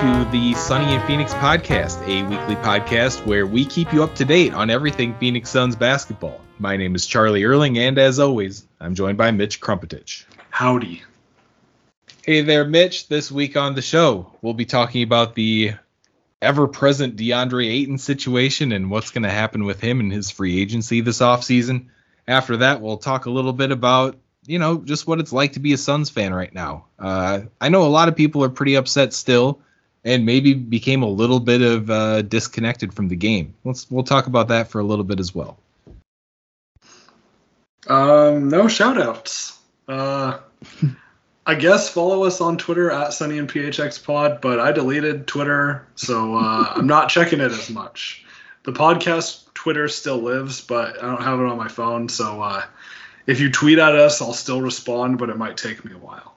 to the Sunny and Phoenix podcast, a weekly podcast where we keep you up to date on everything Phoenix Suns basketball. My name is Charlie Erling, and as always, I'm joined by Mitch Krumpetich. Howdy. Hey there, Mitch. This week on the show, we'll be talking about the ever present DeAndre Ayton situation and what's going to happen with him and his free agency this offseason. After that, we'll talk a little bit about you know, just what it's like to be a Suns fan right now. Uh, I know a lot of people are pretty upset still, and maybe became a little bit of uh, disconnected from the game. Let's we'll talk about that for a little bit as well. Um, no shout outs. Uh, I guess follow us on Twitter at Sunny and PHX Pod, but I deleted Twitter, so uh, I'm not checking it as much. The podcast Twitter still lives, but I don't have it on my phone, so uh, if you tweet at us, I'll still respond, but it might take me a while.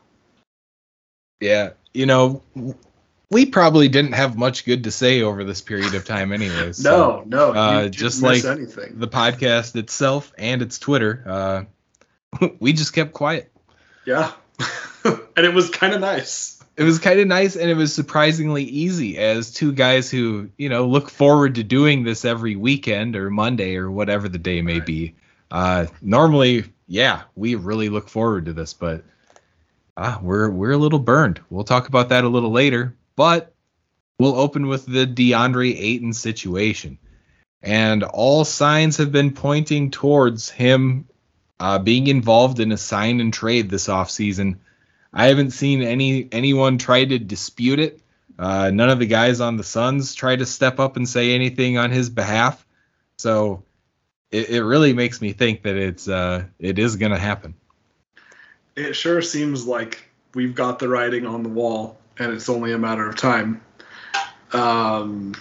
Yeah, you know, we probably didn't have much good to say over this period of time, anyways. no, no, uh, just like anything. the podcast itself and its Twitter, uh, we just kept quiet. Yeah, and it was kind of nice. It was kind of nice, and it was surprisingly easy as two guys who, you know, look forward to doing this every weekend or Monday or whatever the day may right. be. Uh, normally, yeah, we really look forward to this, but ah, we're we're a little burned. We'll talk about that a little later, but we'll open with the DeAndre Ayton situation. And all signs have been pointing towards him uh, being involved in a sign and trade this offseason. I haven't seen any anyone try to dispute it. Uh, none of the guys on the Suns try to step up and say anything on his behalf. So it, it really makes me think that it's uh, it is going to happen. It sure seems like we've got the writing on the wall, and it's only a matter of time. Um,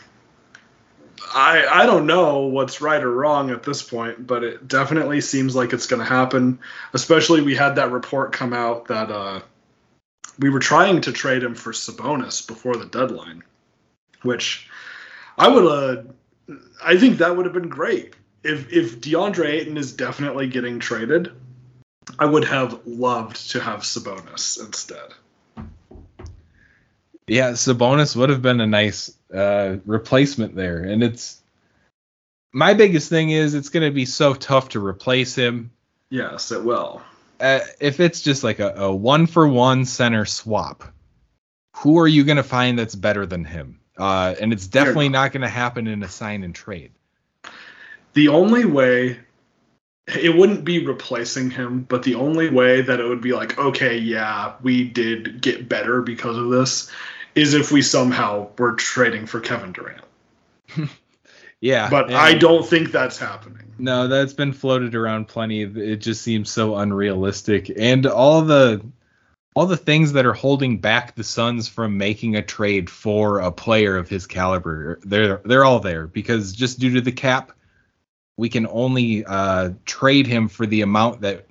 I I don't know what's right or wrong at this point, but it definitely seems like it's going to happen. Especially we had that report come out that uh, we were trying to trade him for Sabonis before the deadline, which I would uh, I think that would have been great if if DeAndre Ayton is definitely getting traded, I would have loved to have Sabonis instead. Yeah, Sabonis would have been a nice uh, replacement there, and it's my biggest thing is it's going to be so tough to replace him. Yes, it will. Uh, if it's just like a, a one for one center swap, who are you going to find that's better than him? Uh, and it's definitely not going to happen in a sign and trade the only way it wouldn't be replacing him, but the only way that it would be like, okay, yeah, we did get better because of this, is if we somehow were trading for Kevin Durant. yeah. But I don't think that's happening. No, that's been floated around plenty. It just seems so unrealistic. And all the all the things that are holding back the Suns from making a trade for a player of his caliber, they're they're all there because just due to the cap we can only uh, trade him for the amount that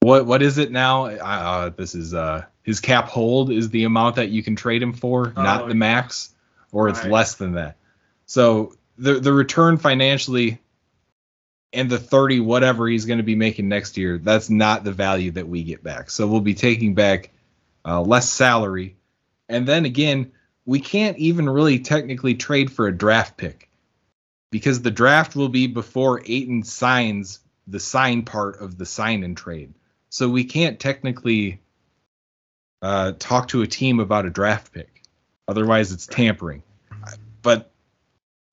what what is it now? Uh, this is uh, his cap hold is the amount that you can trade him for, oh, not the max, or right. it's less than that. So the the return financially and the 30 whatever he's going to be making next year, that's not the value that we get back. So we'll be taking back uh, less salary, and then again, we can't even really technically trade for a draft pick because the draft will be before Ayton signs the sign part of the sign and trade. So we can't technically uh, talk to a team about a draft pick. Otherwise, it's tampering. But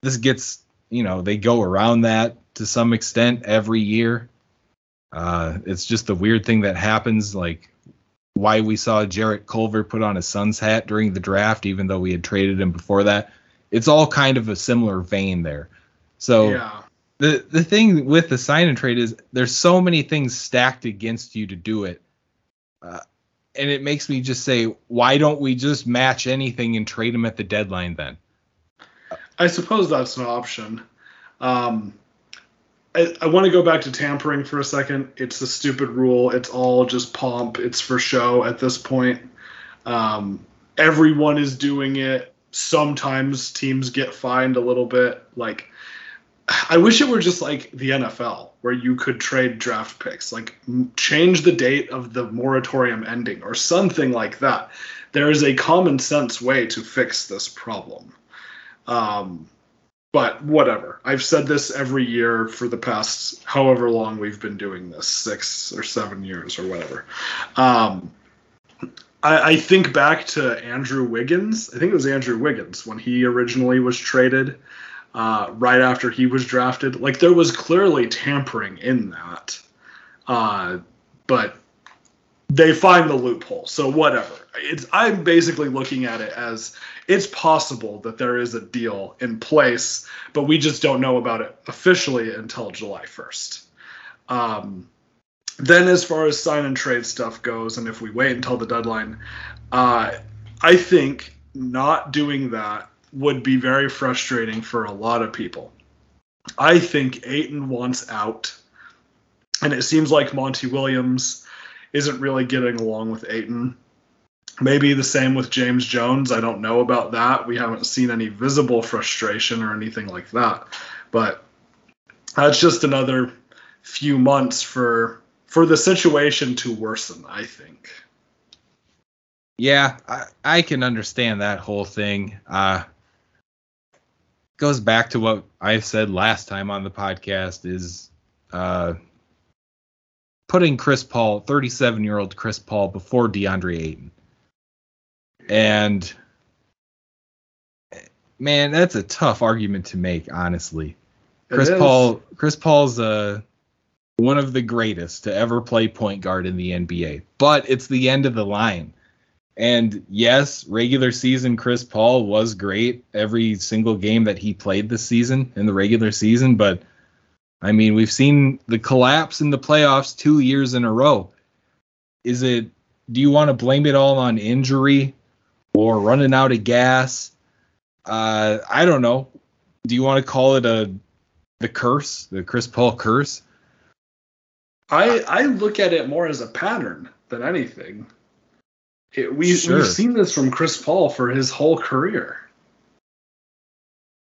this gets, you know, they go around that to some extent every year. Uh, it's just the weird thing that happens. Like why we saw Jarrett Culver put on his Suns hat during the draft, even though we had traded him before that. It's all kind of a similar vein there. So yeah. the the thing with the sign and trade is there's so many things stacked against you to do it. Uh, and it makes me just say, why don't we just match anything and trade them at the deadline then? I suppose that's an option. Um, I, I want to go back to tampering for a second. It's a stupid rule. It's all just pomp. It's for show at this point. Um, everyone is doing it. Sometimes teams get fined a little bit. Like, I wish it were just like the NFL, where you could trade draft picks, like change the date of the moratorium ending or something like that. There is a common sense way to fix this problem. Um, but whatever. I've said this every year for the past however long we've been doing this six or seven years or whatever. Um, I, I think back to Andrew Wiggins. I think it was Andrew Wiggins when he originally was traded uh, right after he was drafted. Like there was clearly tampering in that. Uh, but they find the loophole. So whatever. It's I'm basically looking at it as it's possible that there is a deal in place, but we just don't know about it officially until July 1st. Um, then, as far as sign and trade stuff goes, and if we wait until the deadline, uh, I think not doing that would be very frustrating for a lot of people. I think Ayton wants out, and it seems like Monty Williams isn't really getting along with Ayton. Maybe the same with James Jones. I don't know about that. We haven't seen any visible frustration or anything like that. But that's just another few months for for the situation to worsen, I think. Yeah, I, I can understand that whole thing. Uh goes back to what I said last time on the podcast is uh putting Chris Paul, 37 year old Chris Paul, before DeAndre Ayton. And man, that's a tough argument to make, honestly. Chris Paul, Chris Paul's uh, one of the greatest to ever play point guard in the NBA, but it's the end of the line. And yes, regular season Chris Paul was great every single game that he played this season in the regular season, but I mean, we've seen the collapse in the playoffs two years in a row. Is it, do you want to blame it all on injury or running out of gas? Uh, I don't know. Do you want to call it a, the curse, the Chris Paul curse? I, I look at it more as a pattern than anything. It, we, Sure. We've seen this from Chris Paul for his whole career.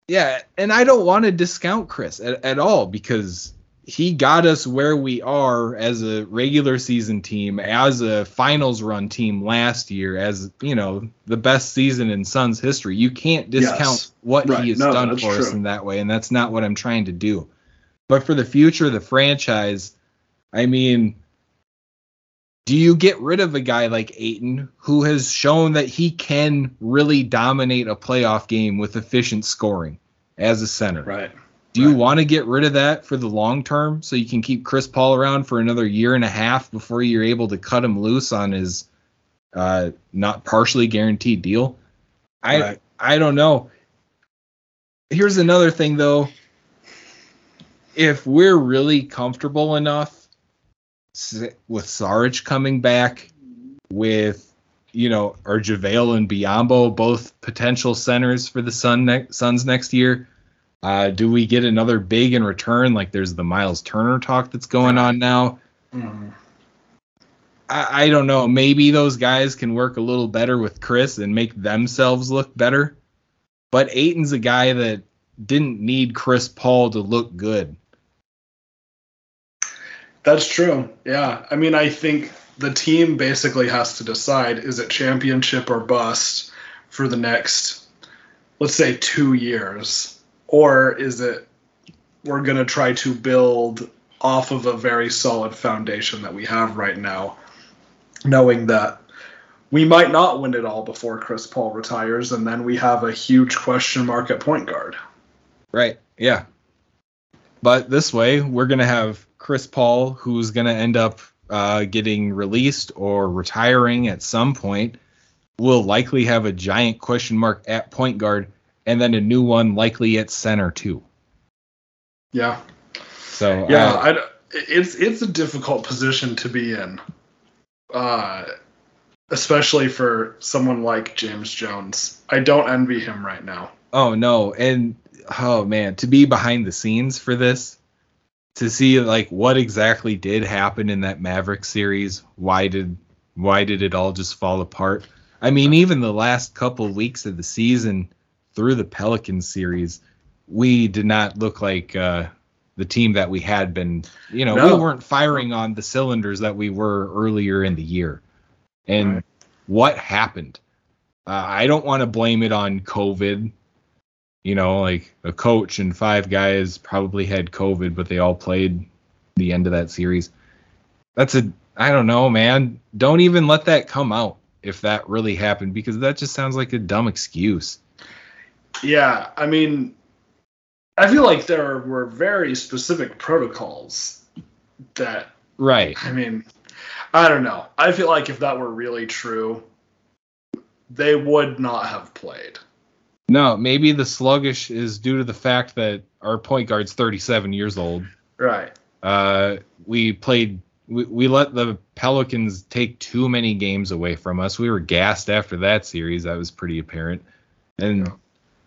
Yeah, and I don't want to discount Chris at, at all because he got us where we are as a regular season team, as a finals run team last year, as you know, the best season in Suns history. You can't discount Yes. what Right. he has No, done for us in that way, and that's not what I'm trying to do. But for the future of the franchise, I mean, do you get rid of a guy like Ayton who has shown that he can really dominate a playoff game with efficient scoring as a center? Right. Do you Right. want to get rid of that for the long term so you can keep Chris Paul around for another year and a half before you're able to cut him loose on his uh, not partially guaranteed deal? I Right. I don't know. Here's another thing though. If we're really comfortable enough with Saric coming back, with you know, or JaVale and Biyombo, both potential centers for the Sun ne- Suns next year. Uh, do we get another big in return? Like there's the Miles Turner talk that's going on now. Mhm. I, I don't know. Maybe those guys can work a little better with Chris and make themselves look better. But Ayton's a guy that didn't need Chris Paul to look good. That's true. Yeah. I mean, I think the team basically has to decide is it championship or bust for the next let's say two years, or is it we're going to try to build off of a very solid foundation that we have right now, knowing that we might not win it all before Chris Paul retires, and then we have a huge question mark at point guard. Right. Yeah. But this way, we're going to have Chris Paul, who's going to end up uh, getting released or retiring at some point. Will likely have a giant question mark at point guard, and then a new one likely at center too. Yeah. So Yeah, uh, I, it's it's a difficult position to be in, uh, especially for someone like James Jones. I don't envy him right now. Oh no, and oh man, to be behind the scenes for this, to see like what exactly did happen in that Maverick series, why did why did it all just fall apart? I mean, even the last couple weeks of the season through the Pelicans series, we did not look like uh, the team that we had been. You know, No. we weren't firing on the cylinders that we were earlier in the year. And Right. what happened? Uh, I don't want to blame it on COVID. You know, like a coach and five guys probably had COVID, but they all played the end of that series. That's a, I don't know, man. Don't even let that come out if that really happened because that just sounds like a dumb excuse. Yeah, I mean, I feel like there were very specific protocols that Right. I mean, I don't know. I feel like if that were really true, they would not have played. No, maybe the sluggish is due to the fact that our point guard's 37 years old. Right. Uh, we played. We, we let the Pelicans take too many games away from us. We were gassed after that series. That was pretty apparent. And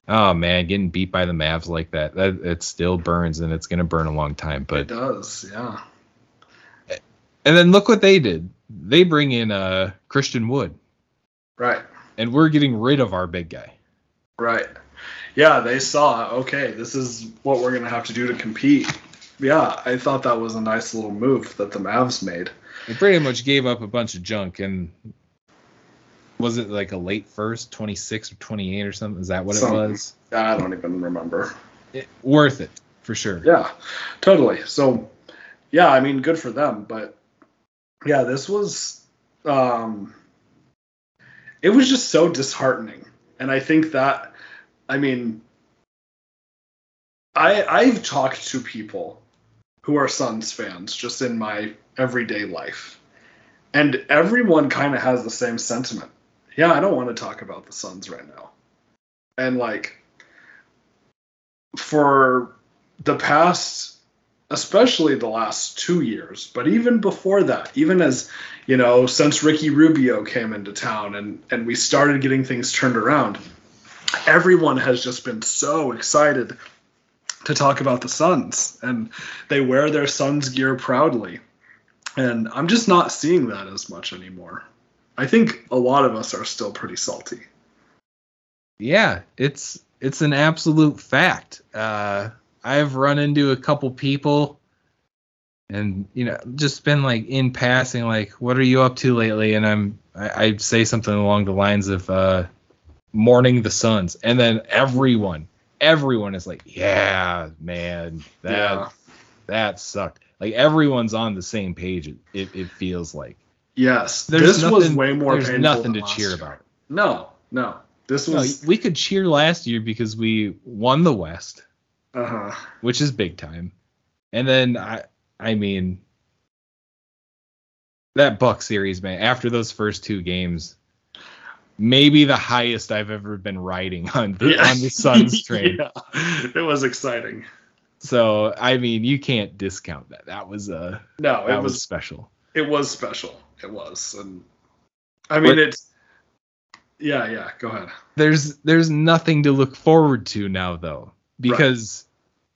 oh man, getting beat by the Mavs like that, that it still burns, and it's gonna burn a long time. But it does, yeah. and then look what they did. They bring in uh Christian Wood, Right. and we're getting rid of our big guy. Right. Yeah, they saw, okay, this is what we're going to have to do to compete. Yeah, I thought that was a nice little move that the Mavs made. They pretty much gave up a bunch of junk and. Was it like a late first, 26 or 28 or something? Is that what Something. it was? I don't even remember. It, worth it for sure. Yeah, totally. So, yeah, I mean, good for them. But yeah, this was, um, it was just so disheartening. And I think that, I mean, I I've talked to people who are Suns fans just in my everyday life, and everyone kind of has the same sentiment. Yeah, I don't want to talk about the Suns right now, and like for the past especially the last two years but even before that even as you know since ricky rubio came into town and and we started getting things turned around everyone has just been so excited to talk about the suns and they wear their suns gear proudly. And i'm just not seeing that as much anymore. I think a lot of us are still pretty salty. Yeah, it's it's an absolute fact. Uh, I've run into a couple people, and you know, just been like in passing, like, "What are you up to lately?" And I'm I, I'd say something along the lines of uh, "Mourning the Suns," and then everyone, everyone is like, "Yeah, man, that Yeah. that sucked." Like everyone's on the same page. It it, it feels like yes there's this nothing, was way more There's nothing to cheer year. about. no no this No, was we could cheer last year because we won the West. Uh-huh which is big time. And then I I mean that Buck series, man, after those first two games, maybe the highest I've ever been riding on the on the Suns train. Yeah. It was exciting. So I mean you can't discount that. That was a No, that it was, was special. it was special. It was. And I mean But- it's Yeah, yeah, go ahead. There's there's nothing to look forward to now though. Because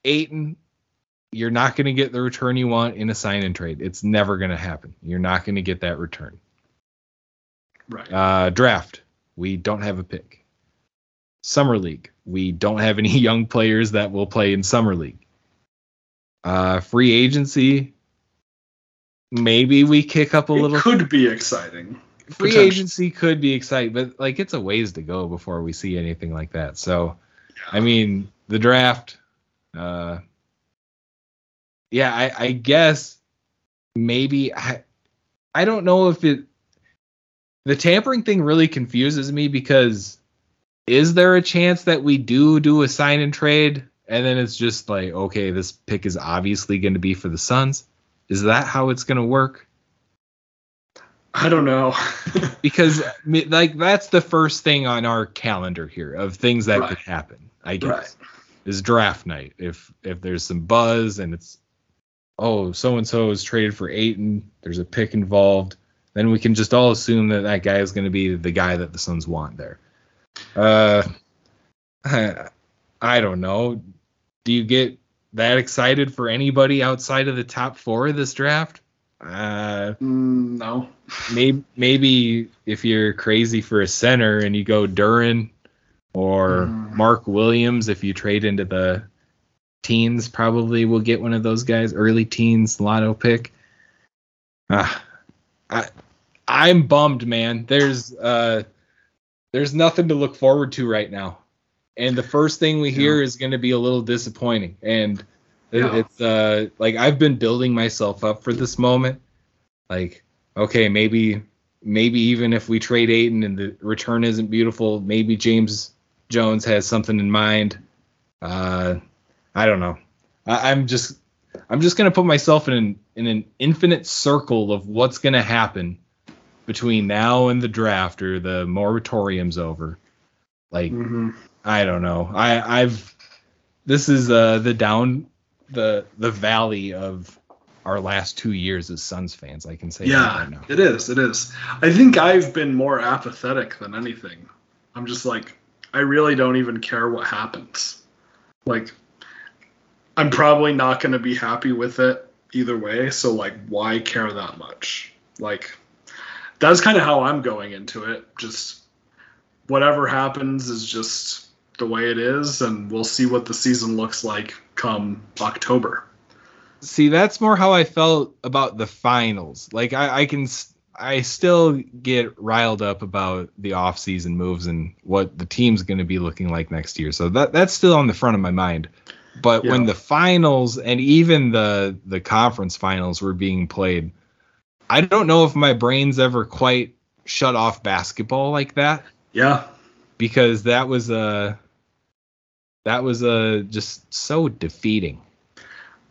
Ayton you're not going to get the return you want in a sign and trade. It's never going to happen. You're not going to get that return. Right. Uh, draft, we don't have a pick. Summer League, we don't have any young players that will play in Summer League. Uh, free agency, maybe we kick up a it little. could be exciting. free agency could be exciting, but like it's a ways to go before we see anything like that. So I mean, the draft. Uh, yeah, I, I guess maybe I, I don't know if it. The tampering thing really confuses me because is there a chance that we do do a sign and trade and then it's just like okay this pick is obviously going to be for the suns is that how it's going to work I don't know. because like that's the first thing on our calendar here of things that Right. could happen i guess Right. Is draft night. If if there's some buzz and it's oh so and so is traded for Ayton there's a pick involved then we can just all assume that that guy is going to be the guy that the suns want there. Uh I, I don't know. Do you get that excited for anybody outside of the top four of this draft? Uh Mm, no. maybe maybe if you're crazy for a center and you go Duren or Mm. Mark Williams, if you trade into the teens, probably will get one of those guys, early teens lotto pick. Ah, I I'm bummed, man. There's uh there's nothing to look forward to right now. And the first thing we hear is going to be a little disappointing. And it- Yeah. it's uh like I've been building myself up for this moment. Like, okay, maybe maybe even if we trade Ayton and the return isn't beautiful, maybe James Jones has something in mind. Uh I don't know. I, I'm just I'm just gonna put myself in an in an infinite circle of what's gonna happen between now and the draft or the moratorium's over. Like hmm I don't know. I I've this is uh the down the the valley of our last two years as Suns fans. I can say that Yeah, right it is. It is. I think I've been more apathetic than anything. I'm just like, I really don't even care what happens. Like, I'm probably not going to be happy with it either way. So, like, why care that much? Like, that's kind of how I'm going into it. Just whatever happens is just the way it is, and we'll see what the season looks like come October. See, that's more how I felt about the finals. Like I, I can, I still get riled up about the offseason moves and what the team's going to be looking like next year. So that that's still on the front of my mind. But yeah. when the finals and even the the conference finals were being played, I don't know if my brain's ever quite shut off basketball like that. Yeah. Because that was a that was a just so defeating.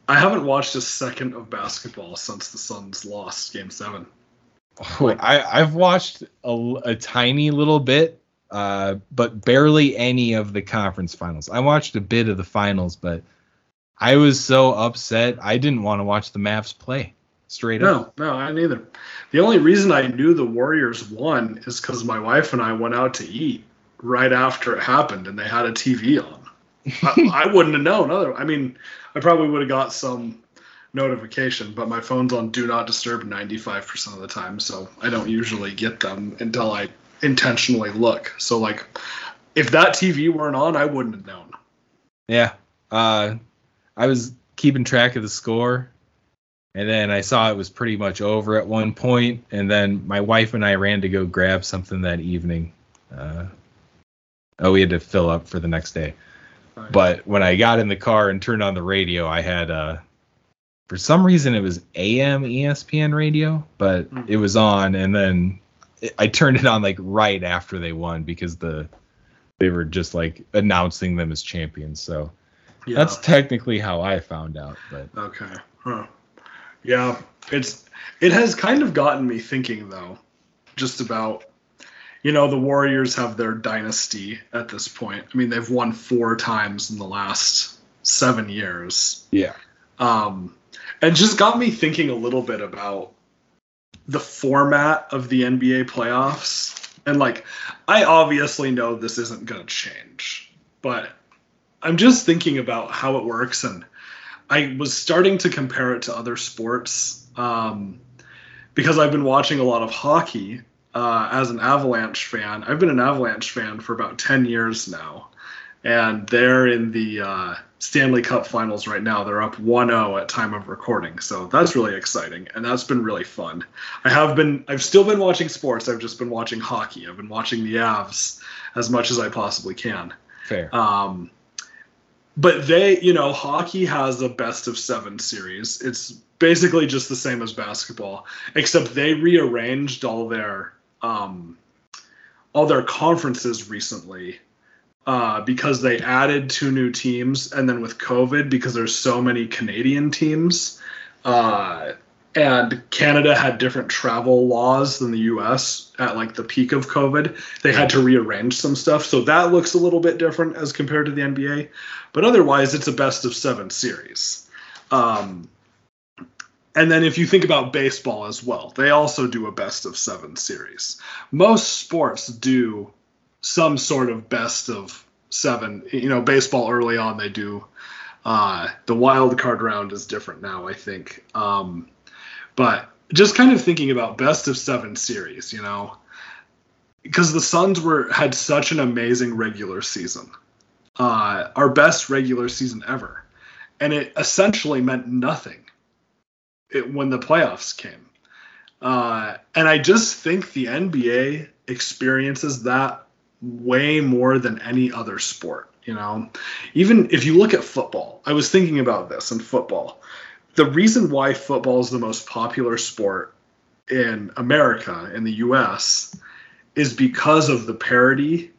I haven't watched a second of basketball since the Suns lost game 7. I, I've watched a, a tiny little bit, uh, but barely any of the conference finals. I watched a bit of the finals, but I was so upset. I didn't want to watch the Mavs play straight up. No, no, I neither. The only reason I knew the Warriors won is because my wife and I went out to eat right after it happened, and they had a TV on. I, I wouldn't have known other. I mean, I probably would have got some notification, but my phone's on do not disturb 95% of the time, so I don't usually get them until I intentionally look. So like, if that TV weren't on, I wouldn't have known. Yeah. Uh, I was keeping track of the score, and then I saw it was pretty much over at one point, and then my wife and I ran to go grab something that evening. Uh, oh, we had to fill up for the next day. But when I got in the car and turned on the radio, I had uh for some reason it was AM ESPN radio, but Hmm. it was on and then I turned it on like right after they won because the they were just like announcing them as champions. So yeah. that's technically how I found out, but Okay. Huh. Yeah, it's it has kind of gotten me thinking though, just about you know the Warriors have their dynasty at this point. I mean they've won four times in the last seven years. yeah. Um, and just got me thinking a little bit about the format of the NBA playoffs. And like, I obviously know this isn't going to change, but I'm just thinking about how it works. And I was starting to compare it to other sports um, because I've been watching a lot of hockey uh, as an Avalanche fan. I've been an Avalanche fan for about 10 years now. And they're in the uh, Stanley Cup Finals right now. They're up 1-0 at time of recording, so that's really exciting, and that's been really fun. I have been, I've still been watching sports. I've just been watching hockey. I've been watching the Avs as much as I possibly can. Fair. Um, but they, you know, hockey has a best of seven series. It's basically just the same as basketball, except they rearranged all their um, all their conferences recently uh, because they added two new teams, and then with COVID, because there's so many Canadian teams, uh, and Canada had different travel laws than the U.S. at like the peak of COVID. They had to rearrange some stuff, so that looks a little bit different as compared to the NBA. But otherwise, it's a best of seven series. Um, and then if you think about baseball as well, they also do a best of seven series. Most sports do some sort of best of seven. You know, baseball early on they do. Uh, the wild card round is different now, I think. Um, but just kind of thinking about best of seven series, you know, because the Suns were had such an amazing regular season, uh, our best regular season ever, and it essentially meant nothing it, when the playoffs came. Uh, and I just think the NBA experiences that way more than any other sport. You know, even if you look at football, I was thinking about this in football. The reason why football is the most popular sport in America, in the US, is because of the parity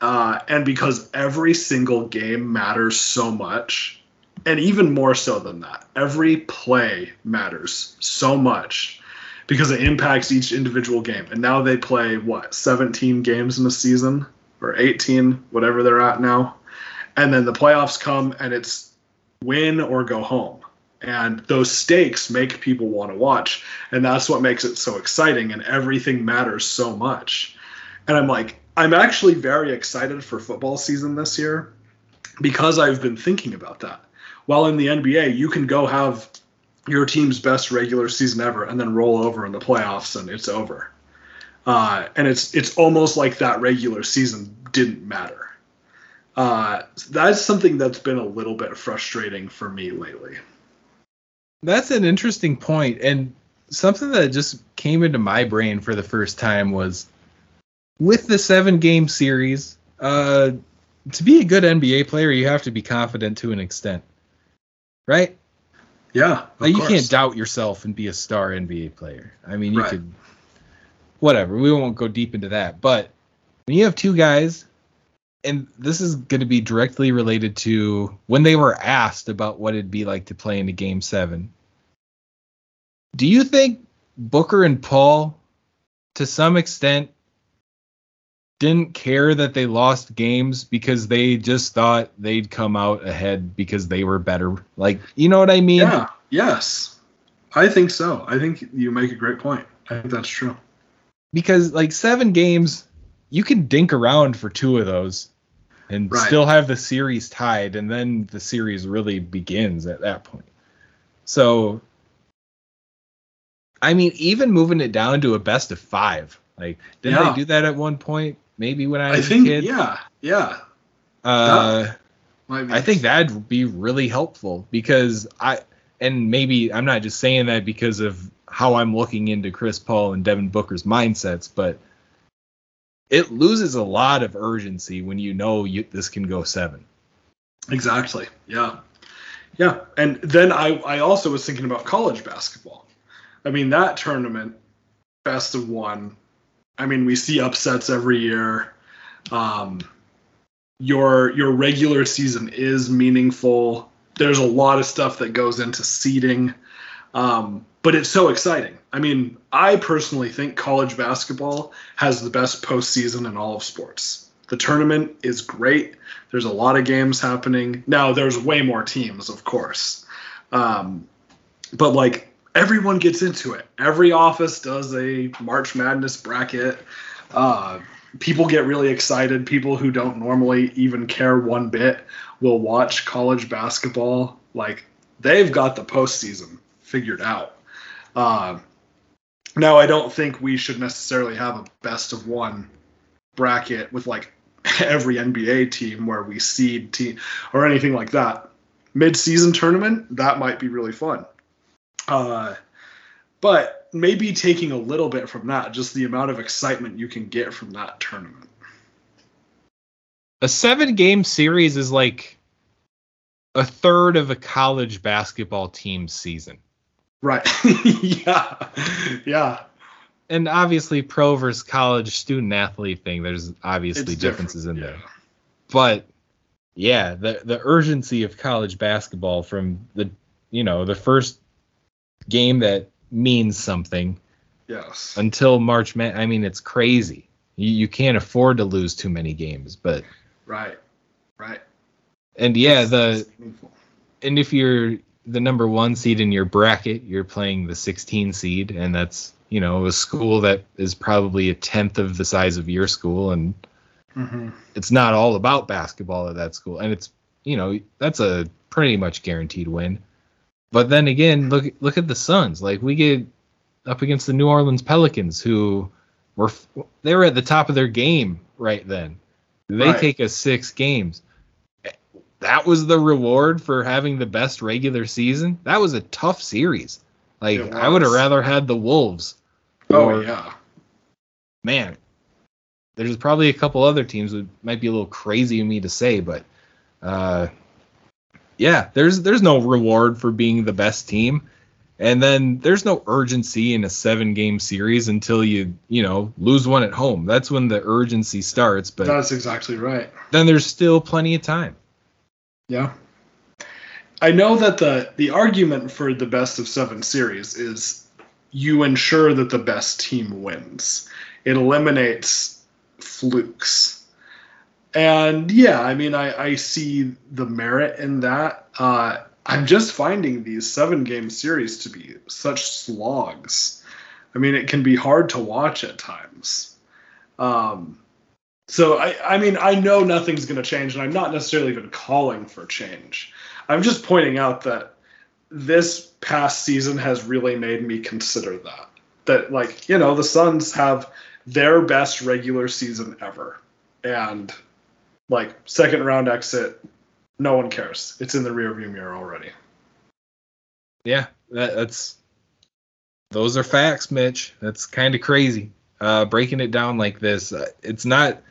uh, and because every single game matters so much and even more so than that, every play matters so much because it impacts each individual game. And now they play what 17 games in a season or 18, whatever they're at now. And then the playoffs come and it's win or go home. And those stakes make people want to watch. And that's what makes it so exciting. And everything matters so much. And I'm like, I'm actually very excited for football season this year because I've been thinking about that. While in the NBA, you can go have your team's best regular season ever and then roll over in the playoffs and it's over. Uh, and it's it's almost like that regular season didn't matter. Uh, that's something that's been a little bit frustrating for me lately. That's an interesting point, and something that just came into my brain for the first time was with the seven game series. Uh, to be a good NBA player, you have to be confident to an extent right? Yeah, like you can't doubt yourself and be a star NBA player. I mean, you Right. could, whatever. We won't go deep into that, but when you have two guys, and this is going to be directly related to when they were asked about what it'd be like to play in a game seven. Do you think Booker and Paul, to some extent, didn't care that they lost games because they just thought they'd come out ahead because they were better? Like, you know what I mean? Yeah. Yes. I think so. I think you make a great point. I think that's true. because like seven games, you can dink around for two of those and Right. still have the series tied, and then the series really begins at that point. So, I mean, even moving it down to a best of five, like didn't Yeah. they do that at one point? Maybe when I I was think a kid. yeah, yeah. Uh, I think that'd be really helpful because I and maybe I'm not just saying that because of how I'm looking into Chris Paul and Devin Booker's mindsets, but it loses a lot of urgency when you know you, this can go seven. Exactly. Yeah. Yeah. And then I, I also was thinking about college basketball. I mean, that tournament, best of one. I mean, we see upsets every year. Um, your your regular season is meaningful. There's a lot of stuff that goes into seeding. Um, but it's so exciting. I mean, I personally think college basketball has the best postseason in all of sports. The tournament is great. There's a lot of games happening. Now, there's way more teams, of course. Um, but like everyone gets into it. Every office does a March Madness bracket. Uh, people get really excited. People who don't normally even care one bit will watch college basketball. Like they've got the postseason figured out. Uh, now, I don't think we should necessarily have a best of one bracket with like every NBA team where we seed team or anything like that. Mid-season tournament that might be really fun. Uh, but maybe taking a little bit from that, just the amount of excitement you can get from that tournament. A seven game series is like a third of a college basketball team's season. Right. yeah. Yeah. And obviously, pro versus college student athlete thing, there's obviously It's differences in different, there. But yeah, the the urgency of college basketball from the you know the first game that means something Yes. until March. Man, I mean, it's crazy. You, you can't afford to lose too many games. But Right. Right. and yeah, the and if you're the number one seed in your bracket, you're playing the 16 seed, and that's you know a school that is probably a tenth of the size of your school, and Mhm. it's not all about basketball at that school, and it's you know that's a pretty much guaranteed win. But then again, look look at the Suns. Like we get up against the New Orleans Pelicans, who were they were at the top of their game right then. They Right. take us six games. That was the reward for having the best regular season. That was a tough series. Like I would have rather had the Wolves. Oh or- yeah. man, there's probably a couple other teams that might be a little crazy of me to say, but uh, yeah, there's there's no reward for being the best team, and then there's no urgency in a seven game series until you you know lose one at home. That's when the urgency starts, but That's exactly right. then there's still plenty of time. Yeah. I know that the the argument for the best of seven series is you ensure that the best team wins. It eliminates flukes. And yeah, I mean, I, I see the merit in that. Uh, I'm just finding these seven game series to be such slogs. I mean, it can be hard to watch at times. Um, so I, I mean, I know nothing's going to change, and I'm not necessarily even calling for change. I'm just pointing out that this past season has really made me consider that. That like you know the Suns have their best regular season ever, and like second round exit, no one cares. It's in the rearview mirror already. Yeah, that, that's those are facts, Mitch. That's kind of crazy. Uh, breaking it down like this, uh, it's not.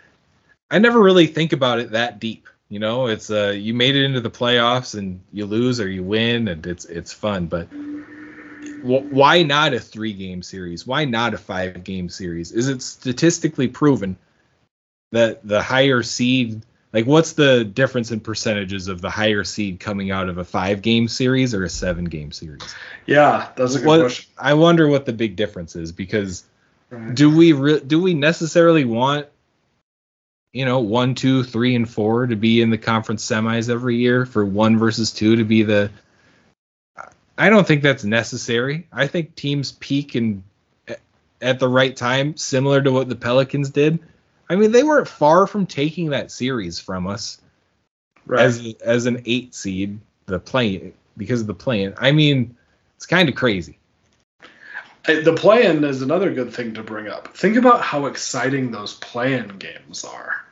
I never really think about it that deep. You know, it's uh, you made it into the playoffs and you lose or you win, and it's it's fun. But wh- why not a three game series? Why not a five game series? Is it statistically proven that the higher seed like what's the difference in percentages of the higher seed coming out of a five game series or a seven game series Yeah, that's a good What- question. i wonder what the big difference is because Right. do we re- do we necessarily want you know one two three and four to be in the conference semis every year for one versus two to be the i don't think that's necessary i think teams peak and at the right time similar to what the pelicans did i mean they weren't far from taking that series from us Right. as as an eight seed the play because of the play i mean it's kind of crazy Uh, The play-in is another good thing to bring up. Think about how exciting those play-in games are.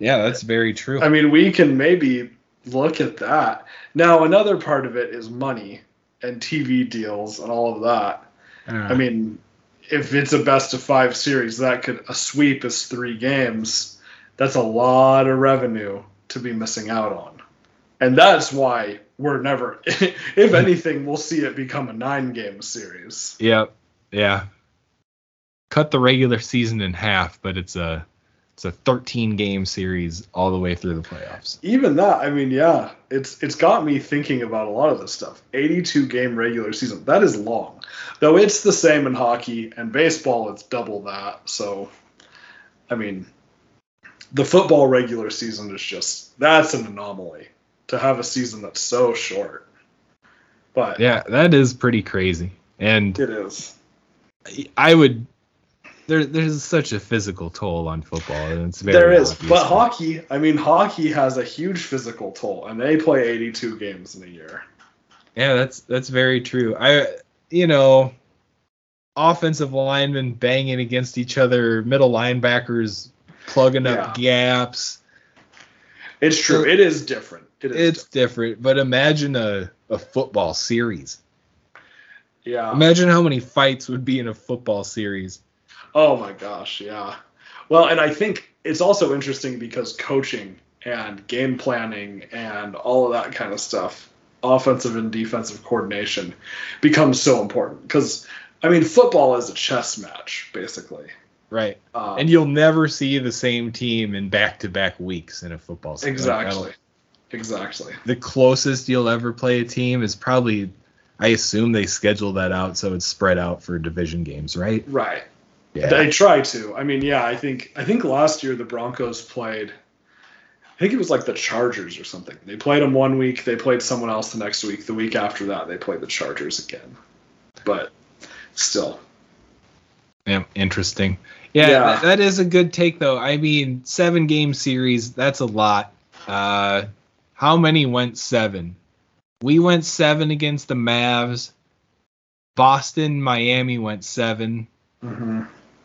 yeah that's very true I mean, we can maybe look at that. Now, another part of it is money and TV deals and all of that. I mean, if it's a best of five series, that could a sweep is three games. That's a lot of revenue to be missing out on, and that's why we're never. If anything, we'll see it become a nine-game series. Yep. Yeah. Cut the regular season in half, but it's a it's a 13 game series all the way through the playoffs. Even that, I mean, yeah, it's it's got me thinking about a lot of this stuff. 82 game regular season, that is long. Though it's the same in hockey and baseball, it's double that. So, I mean, the football regular season is just that's an anomaly to have a season that's so short. But Yeah, that is pretty crazy. And it is. I would there there's such a physical toll on football and it's very There is, but hockey. I mean, hockey has a huge physical toll, and they play 82 games in a year. Yeah, that's that's very true. I you know, offensive linemen banging against each other, middle linebackers plugging up gaps. It's true. It is different. It is. It's different, but imagine a, a football series. Yeah. Imagine how many fights would be in a football series. Oh my gosh, yeah. Well, and I think it's also interesting because coaching and game planning and all of that kind of stuff, offensive and defensive coordination becomes so important because I mean football is a chess match basically. Right. Um, and you'll never see the same team in back-to-back weeks in a football season. exactly, exactly. the closest you'll ever play a team is probably I assume they schedule that out so it's spread out for division games, right? Right. Yeah. They try to. I mean, yeah, I think I think last year the Broncos played. I think it was like the Chargers or something. They played them one week. They played someone else the next week. The week after that, they played the Chargers again. But still, Yeah, interesting. Yeah, Yeah. That, is a good take though. I mean, seven game series, that's a lot. Uh how many went seven? We went seven against the Mavs. Boston, Miami went 7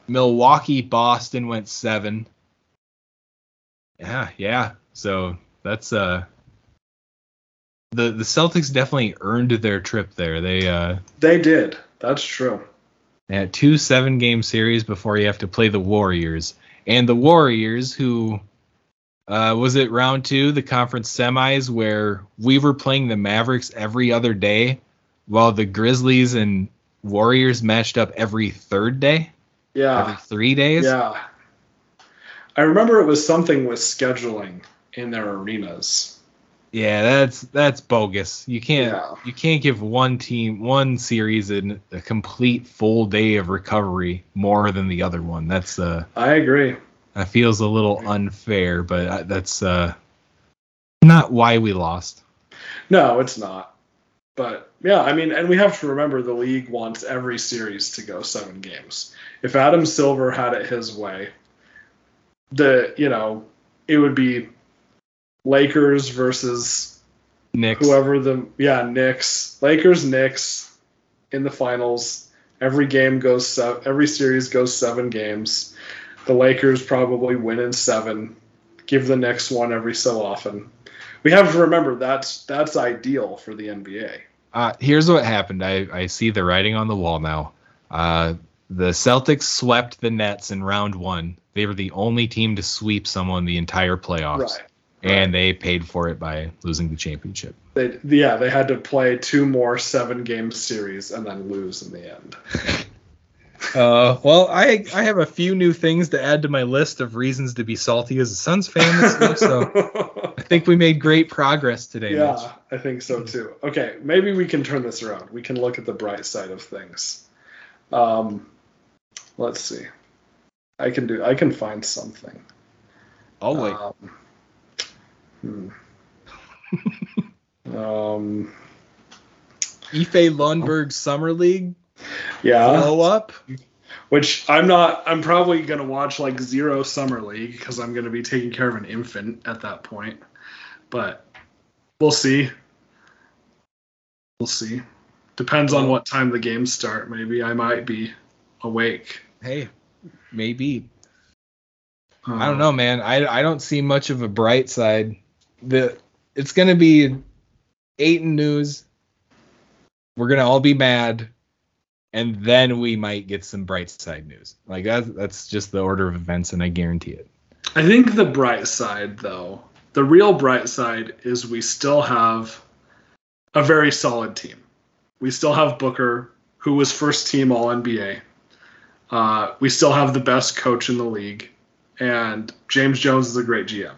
Milwaukee, Boston went seven. Yeah, yeah. So that's uh the the Celtics definitely earned their trip there. They uh they did. That's true. They had two seven game series before you have to play the Warriors. And the Warriors, who uh, was it round two, the conference semis, where we were playing the Mavericks every other day, while the Grizzlies and Warriors matched up every third day, every Yeah. three days. Yeah. I remember it was something with scheduling in their arenas. Yeah, that's that's bogus. You can't Yeah. you can't give one team one series in a complete full day of recovery more than the other one. That's uh I agree. That feels a little unfair, but uh, that's uh, not why we lost. No, it's not. But yeah, I mean, and we have to remember the league wants every series to go seven games. If Adam Silver had it his way, the you know it would be Lakers versus Knicks. whoever the yeah Knicks, Lakers, Knicks in the finals. Every game goes se- every series goes seven games. The Lakers probably win in seven. Give the Knicks one every so often. We have to remember that's that's ideal for the NBA. Uh, here's what happened. I, I see the writing on the wall now. Uh, the Celtics swept the Nets in round one. They were the only team to sweep someone the entire playoffs, Right. and they paid for it by losing the championship. They yeah, they had to play two more seven game series and then lose in the end. Uh, well, I I have a few new things to add to my list of reasons to be salty as a Suns fan this week. So I think we made great progress today. Mitch. yeah, I think so too. Okay, maybe we can turn this around. We can look at the bright side of things. Um, let's see. I can do. I can find something. Oh wait. Um, hmm. um, Iffe Lundberg Summer League yeah. blow up. Which I'm not. I'm probably gonna watch like zero summer league because I'm gonna be taking care of an infant at that point. But we'll see. We'll see. Depends on what time the games start. Maybe I might be awake. Hey, maybe. I Um, don't know, man. I I don't see much of a bright side. The it's gonna be Ayton news. We're gonna all be mad, and then we might get some bright side news. Like that, that's just the order of events, and I guarantee it. I think the bright side, though, the real bright side is we still have a very solid team. We still have Booker, who was first team All NBA. Uh, we still have the best coach in the league, and James Jones is a great GM.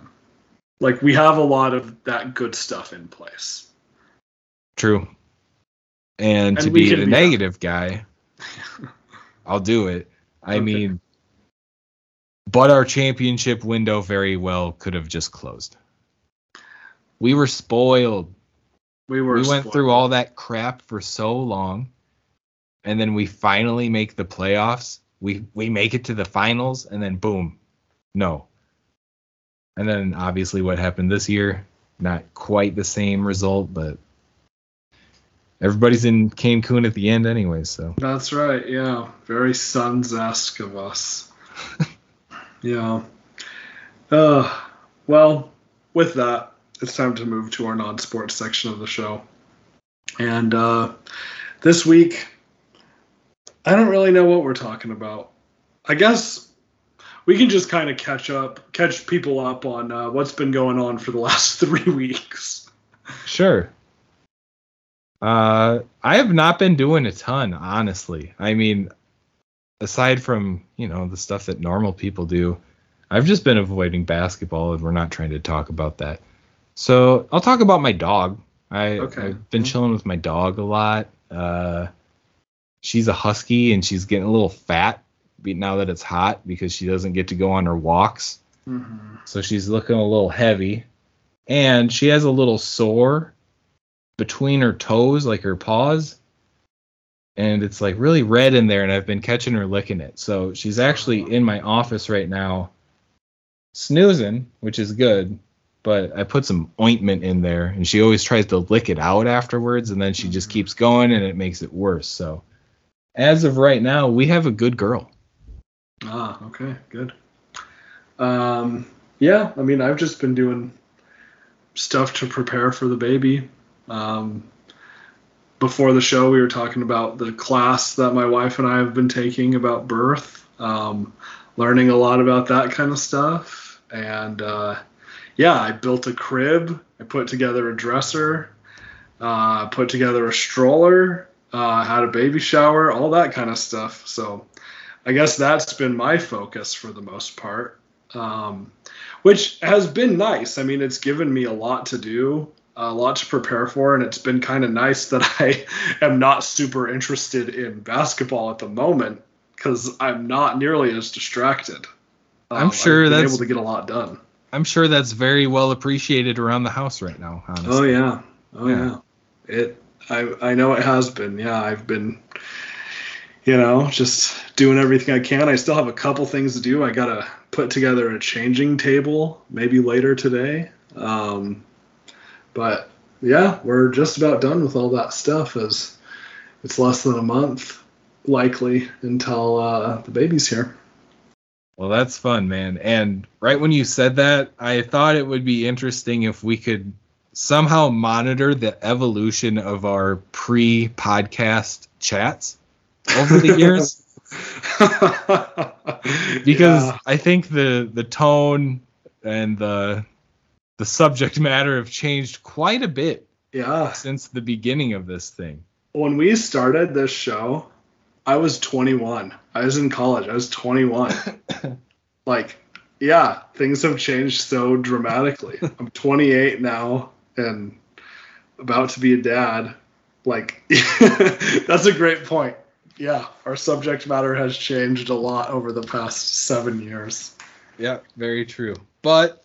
Like we have a lot of that good stuff in place. True. And, And to be the be- negative guy, I'll do it. I Okay. mean, but our championship window very well could have just closed. We were spoiled. We were we went spoiled. through all that crap for so long, and then we finally make the playoffs. We we make it to the finals, and then boom, no. And then obviously what happened this year, not quite the same result, but everybody's in Cancun at the end anyway. So That's right. Yeah, very Suns-esque of us. yeah. Uh, well, with that, it's time to move to our non-sports section of the show. And uh, this week, I don't really know what we're talking about. I guess we can just kind of catch up, catch people up on uh, what's been going on for the last three weeks. Sure. Uh, I have not been doing a ton, honestly. I mean, aside from you know the stuff that normal people do, I've just been avoiding basketball, and we're not trying to talk about that. So I'll talk about my dog. I, Okay. I've been chilling with my dog a lot. Uh, she's a husky, and she's getting a little fat now that it's hot because she doesn't get to go on her walks. Mm-hmm. So she's looking a little heavy. And she has a little sore between her toes, like her paws. And it's like really red in there, and I've been catching her licking it. So she's actually in my office right now, snoozing, which is good. But I put some ointment in there, and she always tries to lick it out afterwards, and then she just Mhm. keeps going, and it makes it worse. So as of right now, we have a good girl. Ah, okay, good. Um, yeah, I mean, I've just been doing stuff to prepare for the baby. Um, before the show, we were talking about the class that my wife and I have been taking about birth, um, learning a lot about that kind of stuff. And uh, yeah, I built a crib, I put together a dresser, uh, put together a stroller, uh, had a baby shower, all that kind of stuff. So, I guess that's been my focus for the most part, um, which has been nice. I mean, it's given me a lot to do, a lot to prepare for, and it's been kind of nice that I am not super interested in basketball at the moment because I'm not nearly as distracted. I'm I've sure been that's- able to get a lot done. I'm sure that's very well appreciated around the house right now. Honestly. Oh yeah, oh Yeah. yeah. It. I I know it has been. Yeah, I've been. You know, just doing everything I can. I still have a couple things to do. I gotta put together a changing table maybe later today. Um, but yeah, we're just about done with all that stuff. As it's less than a month likely until uh, the baby's here. Well, that's fun, man. And right when you said that, I thought it would be interesting if we could somehow monitor the evolution of our pre-podcast chats over the years because Yeah. I think the the tone and the the subject matter have changed quite a bit yeah. since the beginning of this thing. when we started this show, I was 21. I was in college. I was 21. like, yeah, things have changed so dramatically. I'm 28 now and about to be a dad. Like, that's a great point. Yeah, our subject matter has changed a lot over the past seven years. Yeah, very true. But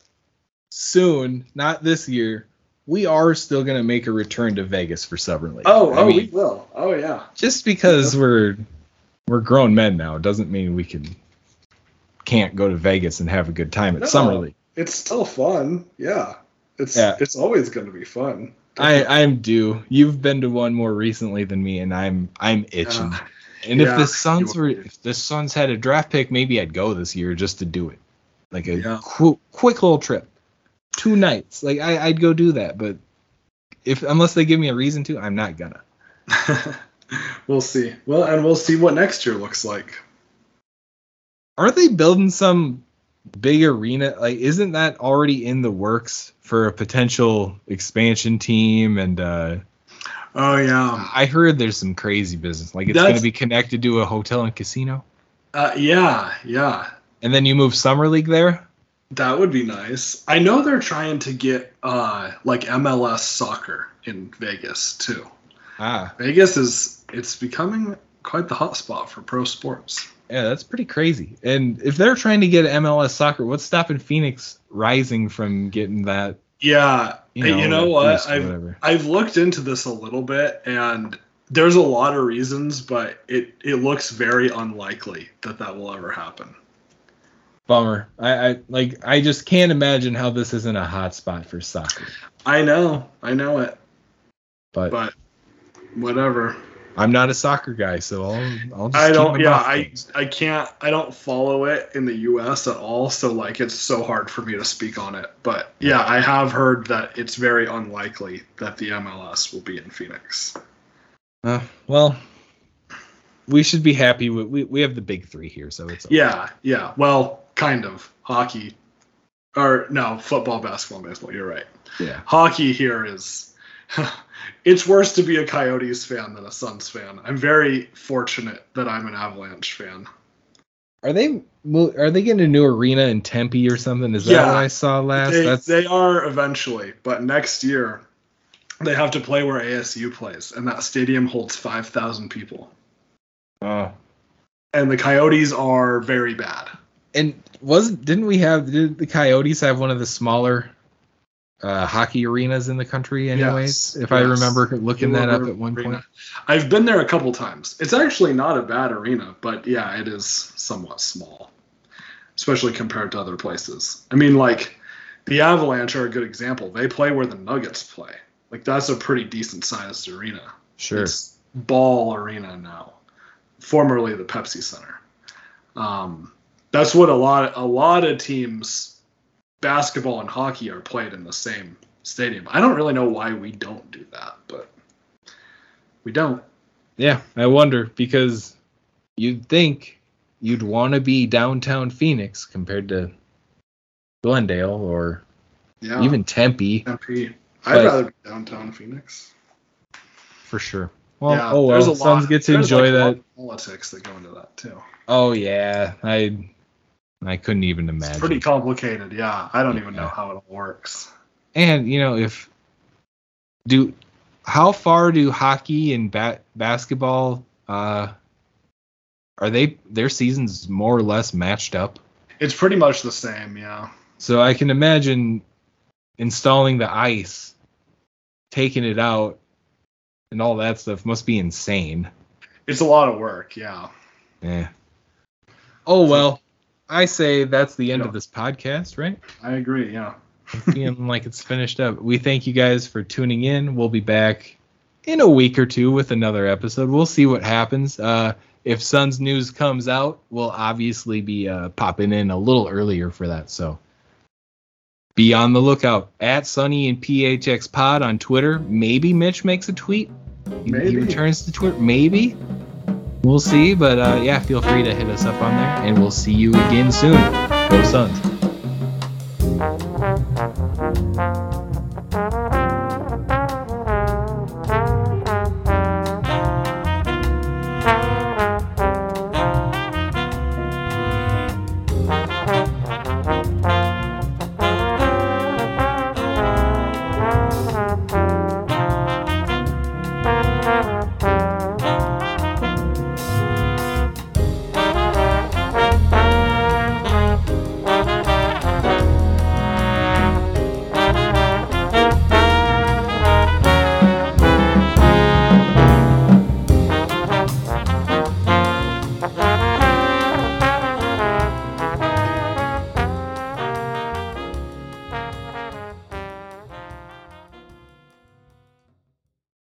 soon, not this year, we are still going to make a return to Vegas for Summer League. Oh, I oh, mean, we will. Oh, yeah. just because we're we're grown men now doesn't mean we can can't go to Vegas and have a good time at No. Summer League. It's still fun. Yeah. It's Yeah. it's always going to be fun. I I'm due. You've been to one more recently than me, and I'm I'm itching. Uh, and if the Suns were if the Suns had a draft pick, maybe I'd go this year just to do it, like a Yeah. qu- quick little trip, two nights. Like I, I'd go do that, but if unless they give me a reason to, I'm not gonna. we'll see. Well, and we'll see what next year looks like. Aren't they building some big arena? Like, isn't that already in the works for a potential expansion team? And uh, Oh yeah. I heard there's some crazy business. Like, it's going to be connected to a hotel and casino, Uh, yeah, yeah. and then you move summer league there. That would be nice. I know they're trying to get uh like MLS soccer in Vegas too. Ah, Vegas is it's becoming quite the hotspot for pro sports. yeah, that's pretty crazy. And if they're trying to get MLS soccer, what's stopping Phoenix Rising from getting that? Yeah, You you know, know, what? I've whatever. I've looked into this a little bit and there's a lot of reasons, but it it looks very unlikely that that will ever happen. Bummer. I, I like. I just can't imagine how this isn't a hot spot for soccer. I know, I know it, But, but whatever. I'm not a soccer guy, so I'll. I'll just I don't. Yeah, I. I can't. I don't follow it in the U.S. at all. So like, it's so hard for me to speak on it. But yeah, I have heard that it's very unlikely that the MLS will be in Phoenix. Uh, well, we should be happy with we, we have the big three here, so it's okay. Yeah, yeah. Well, kind of hockey, or no football, basketball, baseball. You're right. Yeah. Hockey here is. it's worse to be a Coyotes fan than a Suns fan. I'm very fortunate that I'm an Avalanche fan. Are they are they getting a new arena in Tempe or something? Is that Yeah. what I saw last? They, That's they are eventually, but next year they have to play where ASU plays, and that stadium holds 5,000 people. oh. And the Coyotes are very bad. And wasn't didn't we have did the Coyotes have one of the smaller uh, hockey arenas in the country anyways? Yes, if I remember looking that up at one arena. point. I've been there a couple times. It's actually not a bad arena, but yeah, it is somewhat small, especially compared to other places. I mean, like the Avalanche are a good example. They play where the Nuggets play. Like that's a pretty decent sized arena. Sure. It's Ball Arena now, formerly the Pepsi Center. Um, that's what a lot a lot of teams, basketball and hockey, are played in the same stadium. I don't really know why we don't do that, but we don't. Yeah, I wonder because you'd think you'd want to be downtown Phoenix compared to Glendale or Yeah, even Tempe Tempe. I'd rather be downtown Phoenix. for sure. Well, yeah, oh well, there's a Suns lot- get to enjoy like, that. politics that go into that too. Oh yeah, I I couldn't even imagine. It's pretty complicated. Yeah, I don't even know how it all works. and you know if do how far do hockey and ba- basketball uh are they their seasons more or less matched up It's pretty much the same. Yeah. so i can imagine installing the ice taking it out and all that stuff must be insane It's a lot of work. Yeah. yeah oh well i say that's the end Yeah. of this podcast right I agree. Yeah. feeling like it's finished up. We thank you guys for tuning in. We'll be back in a week or two with another episode. We'll see what happens. Uh, if Suns news comes out, we'll obviously be uh, popping in a little earlier for that. So be on the lookout at Sunny and PHX Pod on Twitter. Maybe Mitch makes a tweet. Maybe. He returns to Twitter. Maybe. We'll see. But uh, yeah, feel free to hit us up on there, and we'll see you again soon. Go Suns.